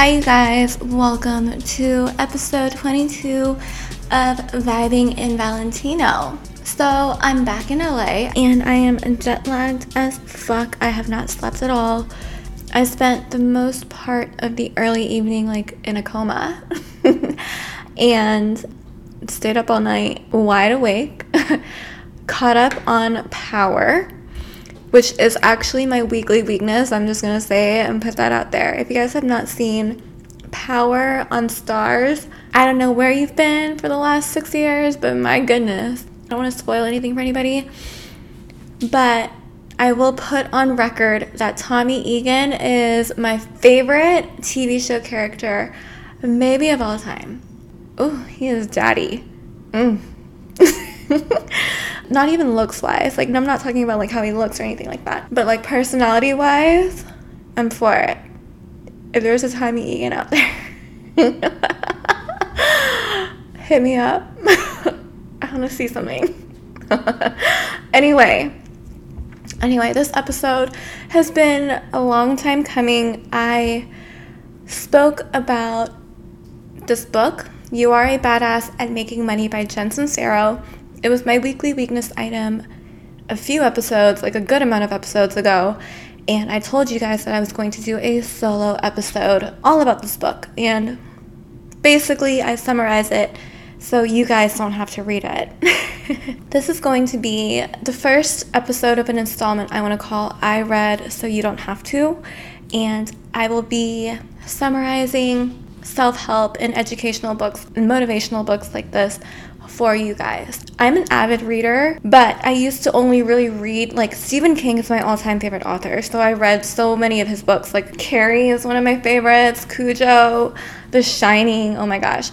Hi, you guys. Welcome to episode 22 of Vibing in Valentino. So, I'm back in LA and I am jet lagged as fuck. I have not slept at all. I spent the most part of the early evening like in a coma and stayed up all night wide awake, caught up on power which is actually my weekly weakness. I'm just gonna say and put that out there. If you guys have not seen Power on Starz, I don't know where you've been for the last six years, but my goodness, I don't want to spoil anything for anybody. But I will put on record that Tommy Egan is my favorite TV show character, maybe of all time. Oh, he is daddy. Mm. not even looks wise. Like, I'm not talking about like how he looks or anything like that. But like personality wise, I'm for it. If there's a Tommy Egan out there, hit me up. I want to see something. anyway, anyway, this episode has been a long time coming. I spoke about this book, You Are a Badass at Making Money by Jen Sincero it was my weekly weakness item a few episodes, like a good amount of episodes ago. And I told you guys that I was going to do a solo episode all about this book. And basically, I summarize it so you guys don't have to read it. this is going to be the first episode of an installment I want to call I Read So You Don't Have to. And I will be summarizing self help and educational books and motivational books like this for you guys. I'm an avid reader, but I used to only really read like Stephen King is my all-time favorite author. So I read so many of his books. Like Carrie is one of my favorites, Cujo, The Shining. Oh my gosh.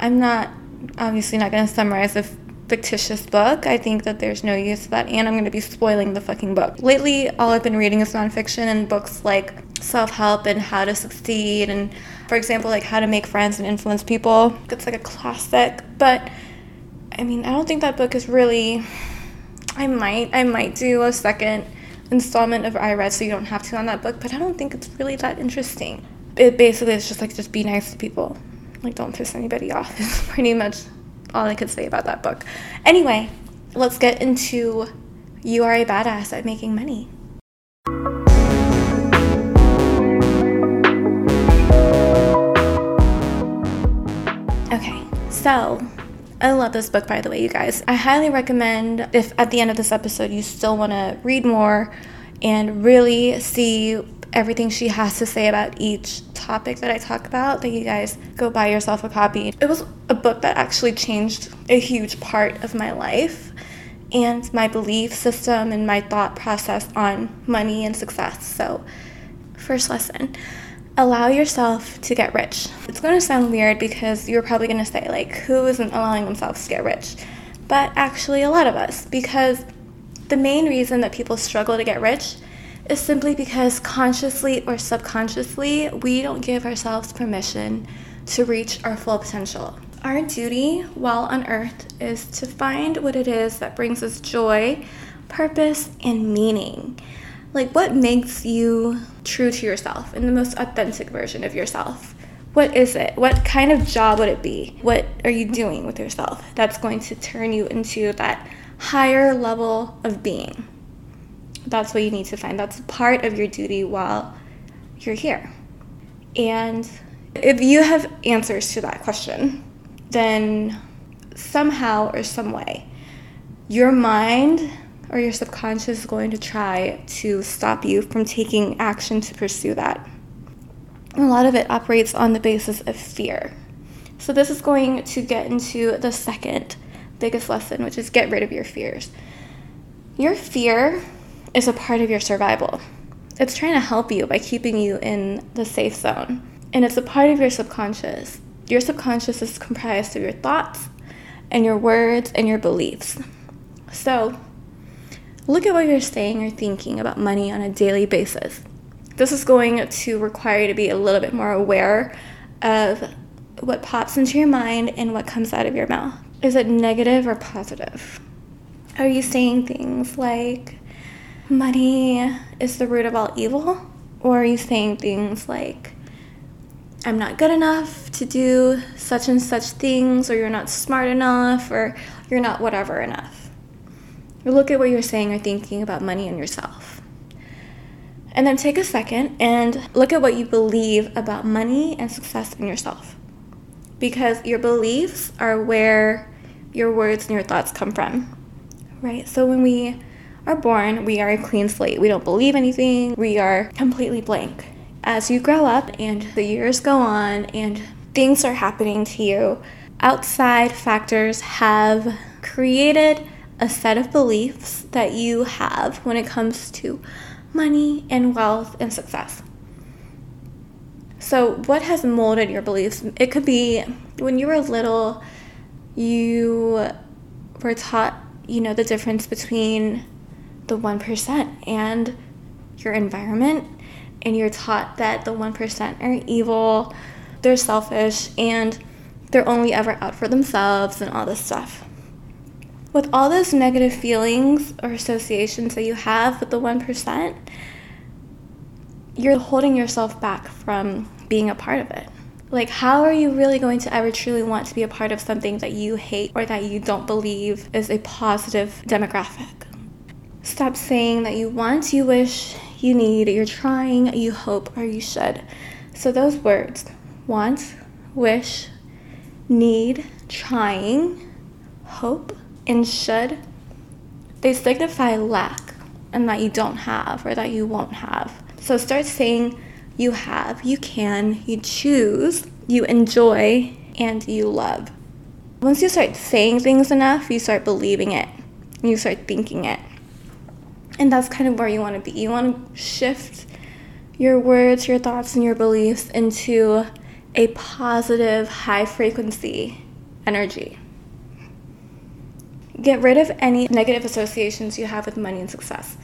I'm not obviously not going to summarize a fictitious book. I think that there's no use to that, and I'm going to be spoiling the fucking book. Lately, all I've been reading is nonfiction and books like self help and how to succeed, and for example, like how to make friends and influence people. It's like a classic, but I mean, I don't think that book is really. I might, I might do a second installment of I read, so you don't have to on that book, but I don't think it's really that interesting. It basically is just like just be nice to people, like don't piss anybody off. Is pretty much all I could say about that book. Anyway, let's get into you are a badass at making money. Okay, so I love this book, by the way, you guys. I highly recommend if at the end of this episode you still want to read more and really see everything she has to say about each topic that I talk about, that you guys go buy yourself a copy. It was a book that actually changed a huge part of my life and my belief system and my thought process on money and success. So, first lesson allow yourself to get rich. It's going to sound weird because you're probably going to say, like, who isn't allowing themselves to get rich? But actually, a lot of us, because the main reason that people struggle to get rich is simply because consciously or subconsciously, we don't give ourselves permission to reach our full potential. Our duty while on earth is to find what it is that brings us joy, purpose, and meaning. Like, what makes you true to yourself and the most authentic version of yourself? What is it? What kind of job would it be? What are you doing with yourself that's going to turn you into that higher level of being? That's what you need to find. That's part of your duty while you're here. And if you have answers to that question, then somehow or some way, your mind or your subconscious is going to try to stop you from taking action to pursue that. A lot of it operates on the basis of fear. So, this is going to get into the second biggest lesson, which is get rid of your fears. Your fear is a part of your survival, it's trying to help you by keeping you in the safe zone. And it's a part of your subconscious. Your subconscious is comprised of your thoughts and your words and your beliefs. So, Look at what you're saying or thinking about money on a daily basis. This is going to require you to be a little bit more aware of what pops into your mind and what comes out of your mouth. Is it negative or positive? Are you saying things like, money is the root of all evil? Or are you saying things like, I'm not good enough to do such and such things, or you're not smart enough, or you're not whatever enough. Look at what you're saying or thinking about money and yourself. And then take a second and look at what you believe about money and success in yourself. Because your beliefs are where your words and your thoughts come from, right? So when we are born, we are a clean slate. We don't believe anything, we are completely blank. As you grow up and the years go on and things are happening to you, outside factors have created a set of beliefs that you have when it comes to money and wealth and success. So, what has molded your beliefs? It could be when you were little, you were taught, you know, the difference between the 1% and your environment, and you're taught that the 1% are evil, they're selfish, and they're only ever out for themselves and all this stuff. With all those negative feelings or associations that you have with the 1%, you're holding yourself back from being a part of it. Like, how are you really going to ever truly want to be a part of something that you hate or that you don't believe is a positive demographic? Stop saying that you want, you wish, you need, you're trying, you hope, or you should. So, those words want, wish, need, trying, hope, and should they signify lack and that you don't have or that you won't have. So start saying you have, you can, you choose, you enjoy, and you love. Once you start saying things enough, you start believing it. You start thinking it. And that's kind of where you want to be. You want to shift your words, your thoughts, and your beliefs into a positive, high frequency energy. Get rid of any negative associations you have with money and success.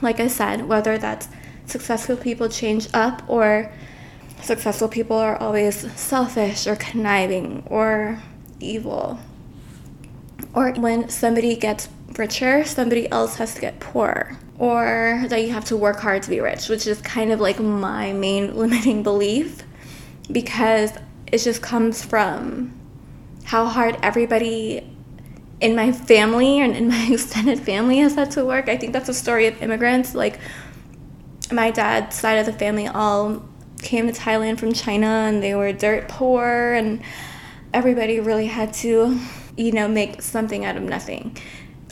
Like I said, whether that's successful people change up or successful people are always selfish or conniving or evil. Or when somebody gets richer, somebody else has to get poor. Or that you have to work hard to be rich, which is kind of like my main limiting belief because it just comes from how hard everybody in my family and in my extended family has had to work. I think that's a story of immigrants. Like my dad's side of the family all came to Thailand from China and they were dirt poor and everybody really had to, you know, make something out of nothing.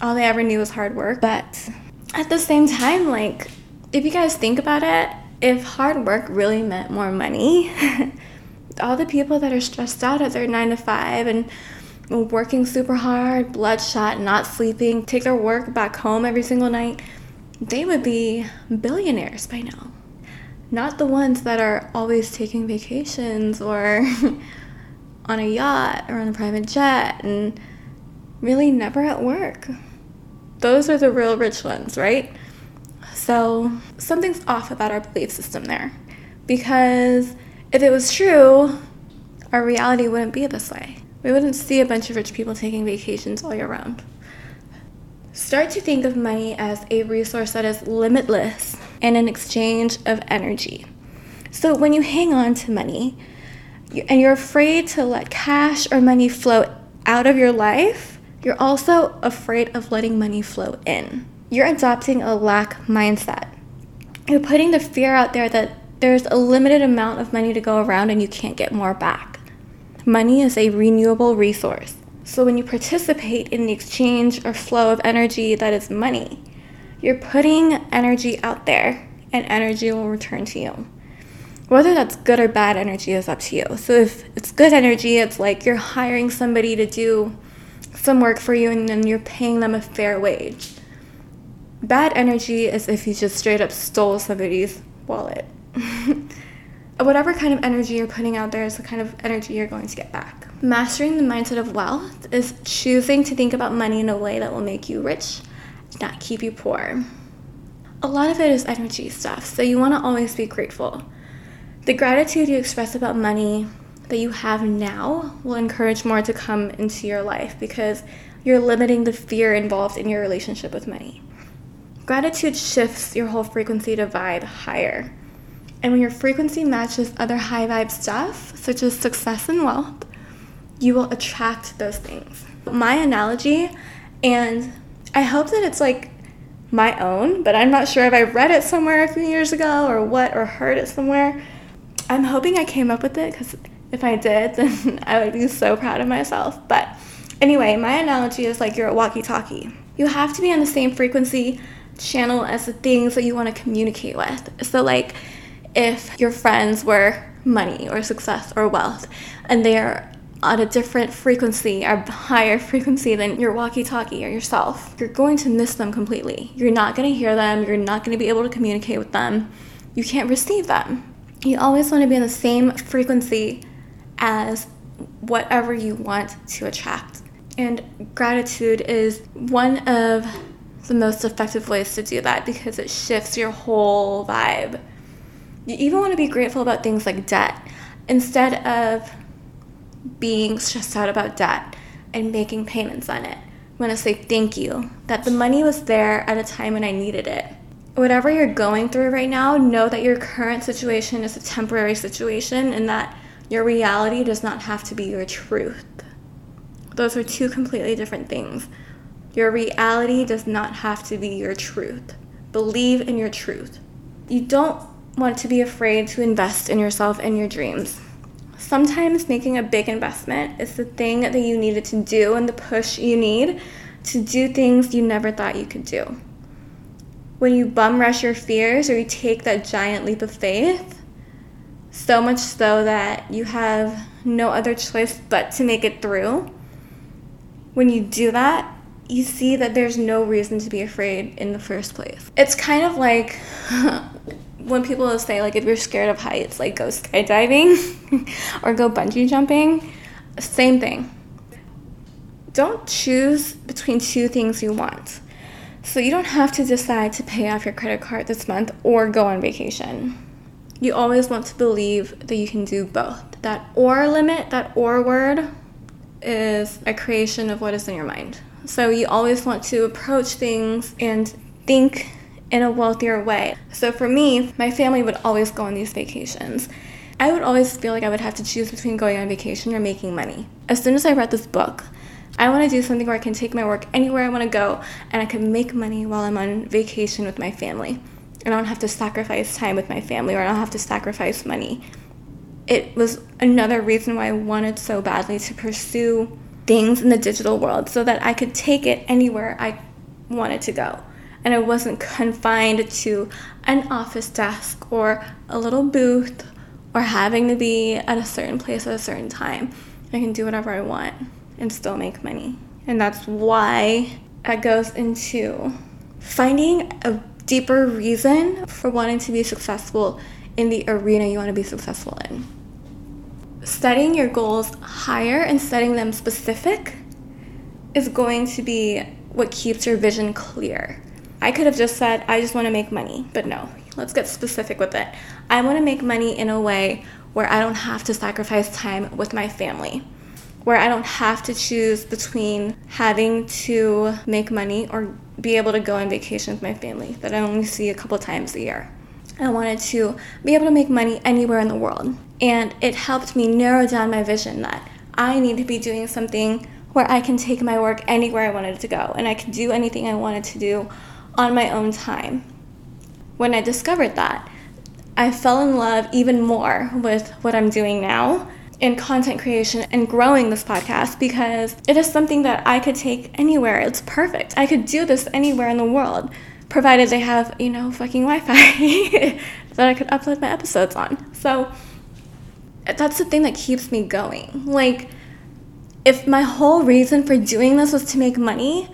All they ever knew was hard work. But at the same time, like, if you guys think about it, if hard work really meant more money, all the people that are stressed out at their nine to five and working super hard, bloodshot, not sleeping, take their work back home every single night, they would be billionaires by now. Not the ones that are always taking vacations or on a yacht or on a private jet and really never at work. Those are the real rich ones, right? So something's off about our belief system there. Because if it was true, our reality wouldn't be this way. We wouldn't see a bunch of rich people taking vacations all year round. Start to think of money as a resource that is limitless and an exchange of energy. So when you hang on to money and you're afraid to let cash or money flow out of your life, you're also afraid of letting money flow in. You're adopting a lack mindset. You're putting the fear out there that there's a limited amount of money to go around and you can't get more back. Money is a renewable resource. So when you participate in the exchange or flow of energy that is money, you're putting energy out there and energy will return to you. Whether that's good or bad energy is up to you. So if it's good energy, it's like you're hiring somebody to do some work for you and then you're paying them a fair wage. Bad energy is if you just straight up stole somebody's wallet. Whatever kind of energy you're putting out there is the kind of energy you're going to get back. Mastering the mindset of wealth is choosing to think about money in a way that will make you rich, not keep you poor. A lot of it is energy stuff, so you want to always be grateful. The gratitude you express about money that you have now will encourage more to come into your life because you're limiting the fear involved in your relationship with money. Gratitude shifts your whole frequency to vibe higher. And when your frequency matches other high vibe stuff, such as success and wealth, you will attract those things. My analogy, and I hope that it's like my own, but I'm not sure if I read it somewhere a few years ago or what, or heard it somewhere. I'm hoping I came up with it because if I did, then I would be so proud of myself. But anyway, my analogy is like you're a walkie talkie. You have to be on the same frequency channel as the things that you want to communicate with. So, like, if your friends were money or success or wealth and they're on a different frequency, a higher frequency than your walkie talkie or yourself, you're going to miss them completely. You're not going to hear them. You're not going to be able to communicate with them. You can't receive them. You always want to be on the same frequency as whatever you want to attract. And gratitude is one of the most effective ways to do that because it shifts your whole vibe. You even want to be grateful about things like debt instead of being stressed out about debt and making payments on it. I want to say thank you that the money was there at a time when I needed it. Whatever you're going through right now, know that your current situation is a temporary situation and that your reality does not have to be your truth. Those are two completely different things. Your reality does not have to be your truth. Believe in your truth. You don't want to be afraid to invest in yourself and your dreams. Sometimes making a big investment is the thing that you needed to do and the push you need to do things you never thought you could do. When you bum rush your fears or you take that giant leap of faith, so much so that you have no other choice but to make it through, when you do that, you see that there's no reason to be afraid in the first place. It's kind of like when people say like if you're scared of heights, like go skydiving or go bungee jumping. Same thing. Don't choose between two things you want. So you don't have to decide to pay off your credit card this month or go on vacation. You always want to believe that you can do both. That or limit, that or word is a creation of what is in your mind. So you always want to approach things and think in a wealthier way. So for me, my family would always go on these vacations. I would always feel like I would have to choose between going on vacation or making money. As soon as I read this book, I want to do something where I can take my work anywhere I want to go and I can make money while I'm on vacation with my family. And I don't have to sacrifice time with my family or I don't have to sacrifice money. It was another reason why I wanted so badly to pursue things in the digital world so that I could take it anywhere I wanted to go. And I wasn't confined to an office desk or a little booth or having to be at a certain place at a certain time. I can do whatever I want and still make money. And that's why it goes into finding a deeper reason for wanting to be successful in the arena you want to be successful in setting your goals higher and setting them specific is going to be what keeps your vision clear. I could have just said, I just want to make money, but no, let's get specific with it. I want to make money in a way where I don't have to sacrifice time with my family, where I don't have to choose between having to make money or be able to go on vacation with my family that I only see a couple times a year. I wanted to be able to make money anywhere in the world. And it helped me narrow down my vision that I need to be doing something where I can take my work anywhere I wanted to go and I could do anything I wanted to do on my own time. When I discovered that, I fell in love even more with what I'm doing now in content creation and growing this podcast because it is something that I could take anywhere. It's perfect. I could do this anywhere in the world provided they have, you know, fucking Wi Fi that I could upload my episodes on. So that's the thing that keeps me going. Like, if my whole reason for doing this was to make money,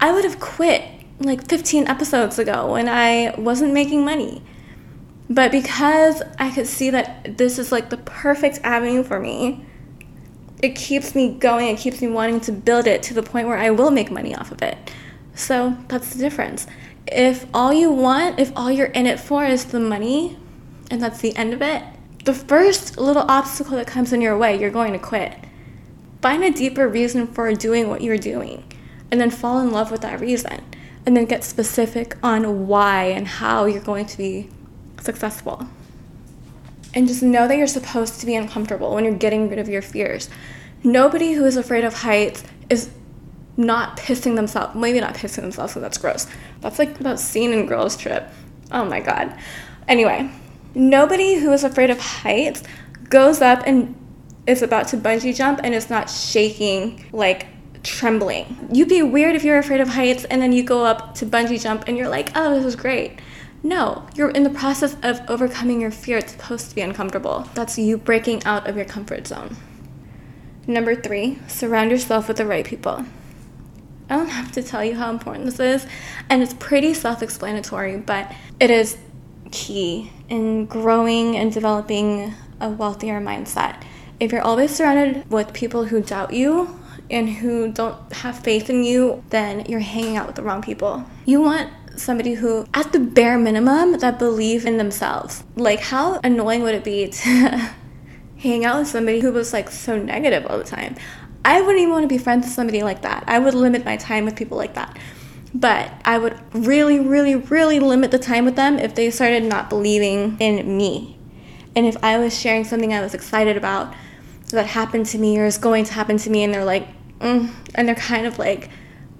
I would have quit like 15 episodes ago when I wasn't making money. But because I could see that this is like the perfect avenue for me, it keeps me going. It keeps me wanting to build it to the point where I will make money off of it. So that's the difference if all you want, if all you're in it for is the money, and that's the end of it, the first little obstacle that comes in your way, you're going to quit. Find a deeper reason for doing what you're doing, and then fall in love with that reason, and then get specific on why and how you're going to be successful. And just know that you're supposed to be uncomfortable when you're getting rid of your fears. Nobody who is afraid of heights is not pissing themselves, maybe not pissing themselves, because that's gross. That's like that scene in Girls Trip. Oh my god. Anyway, nobody who is afraid of heights goes up and is about to bungee jump and is not shaking like trembling. You'd be weird if you're afraid of heights and then you go up to bungee jump and you're like, oh, this is great. No, you're in the process of overcoming your fear. It's supposed to be uncomfortable. That's you breaking out of your comfort zone. Number three, surround yourself with the right people. I don't have to tell you how important this is, and it's pretty self explanatory, but it is key in growing and developing a wealthier mindset. If you're always surrounded with people who doubt you and who don't have faith in you, then you're hanging out with the wrong people. You want somebody who, at the bare minimum, that believe in themselves. Like, how annoying would it be to hang out with somebody who was like so negative all the time? I wouldn't even want to be friends with somebody like that. I would limit my time with people like that. But I would really, really, really limit the time with them if they started not believing in me. And if I was sharing something I was excited about that happened to me or is going to happen to me, and they're like, mm, and they're kind of like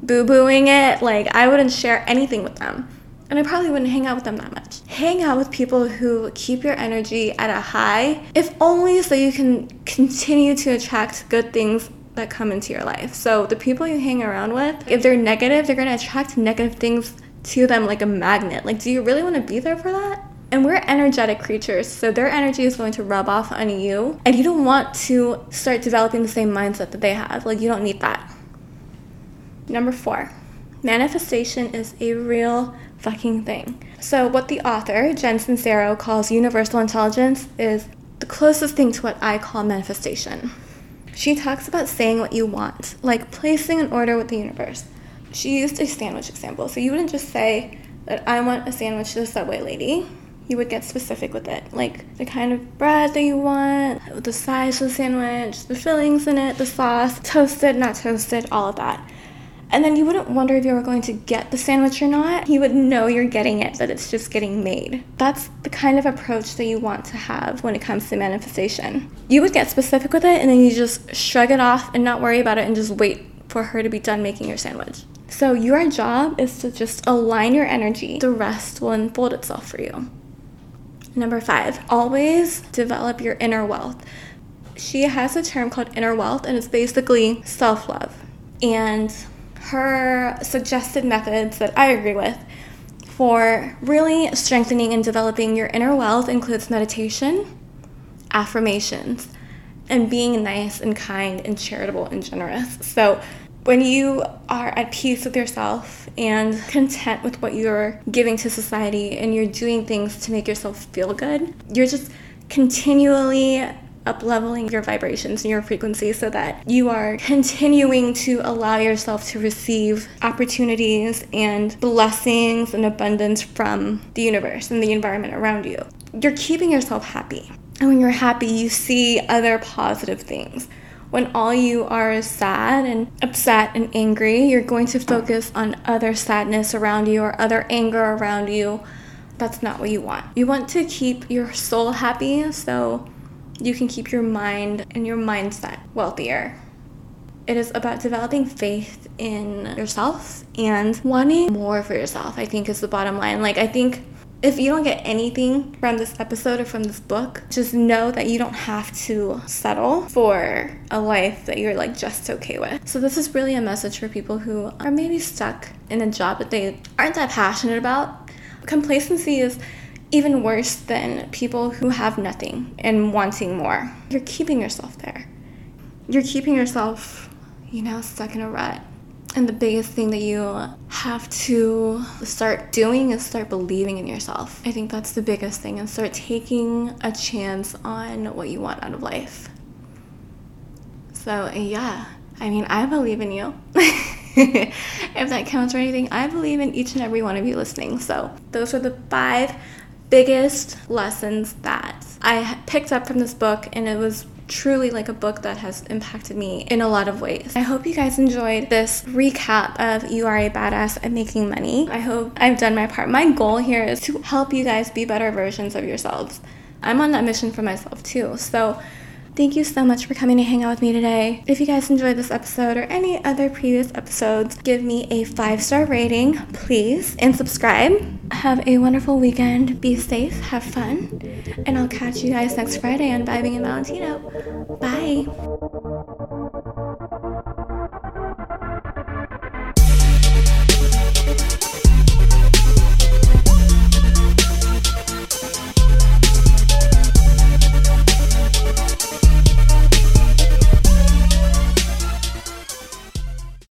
boo booing it, like I wouldn't share anything with them. And I probably wouldn't hang out with them that much. Hang out with people who keep your energy at a high, if only so you can continue to attract good things that come into your life. So the people you hang around with, if they're negative, they're to attract negative things to them like a magnet. Like, do you really want to be there for that? And we're energetic creatures, so their energy is going to rub off on you. And you don't want to start developing the same mindset that they have. Like, you don't need that. Number four, manifestation is a real fucking thing. So, what the author, Jen Sincero, calls universal intelligence is the closest thing to what I call manifestation. She talks about saying what you want, like placing an order with the universe. She used a sandwich example. So, you wouldn't just say that I want a sandwich to the Subway lady you would get specific with it, like the kind of bread that you want, the size of the sandwich, the fillings in it, the sauce, toasted, not toasted, all of that. And then you wouldn't wonder if you were going to get the sandwich or not. You would know you're getting it, that it's just getting made. That's the kind of approach that you want to have when it comes to manifestation. You would get specific with it and then you just shrug it off and not worry about it and just wait for her to be done making your sandwich. So, your job is to just align your energy, the rest will unfold itself for you. Number five, always develop your inner wealth. She has a term called inner wealth, and it's basically self love. And her suggested methods that I agree with for really strengthening and developing your inner wealth includes meditation, affirmations, and being nice and kind and charitable and generous. So, when you are at peace with yourself and content with what you're giving to society and you're doing things to make yourself feel good, you're just continually up leveling your vibrations and your frequency so that you are continuing to allow yourself to receive opportunities and blessings and abundance from the universe and the environment around you. You're keeping yourself happy. And when you're happy, you see other positive things. When all you are is sad and upset and angry, you're going to focus on other sadness around you or other anger around you. That's not what you want. You want to keep your soul happy so you can keep your mind and your mindset wealthier. It is about developing faith in yourself and wanting more for yourself, I think is the bottom line. Like, I think if you don't get anything from this episode or from this book, just know that you don't have to settle for a life that you're like just okay with. So, this is really a message for people who are maybe stuck in a job that they aren't that passionate about. Complacency is even worse than people who have nothing and wanting more. You're keeping yourself there. You're keeping yourself, you know, stuck in a rut. And the biggest thing that you have to start doing is start believing in yourself. I think that's the biggest thing and start taking a chance on what you want out of life. So, yeah, I mean, I believe in you. if that counts for anything, I believe in each and every one of you listening. So, those are the five biggest lessons that I picked up from this book, and it was truly like a book that has impacted me in a lot of ways. I hope you guys enjoyed this recap of You Are a Badass at Making Money. I hope I've done my part. My goal here is to help you guys be better versions of yourselves I'm on that mission for myself too. So, Thank you so much for coming to hang out with me today. If you guys enjoyed this episode or any other previous episodes, give me a five star rating, please, and subscribe. Have a wonderful weekend. Be safe, have fun, and I'll catch you guys next Friday on Vibing and Valentino. Bye.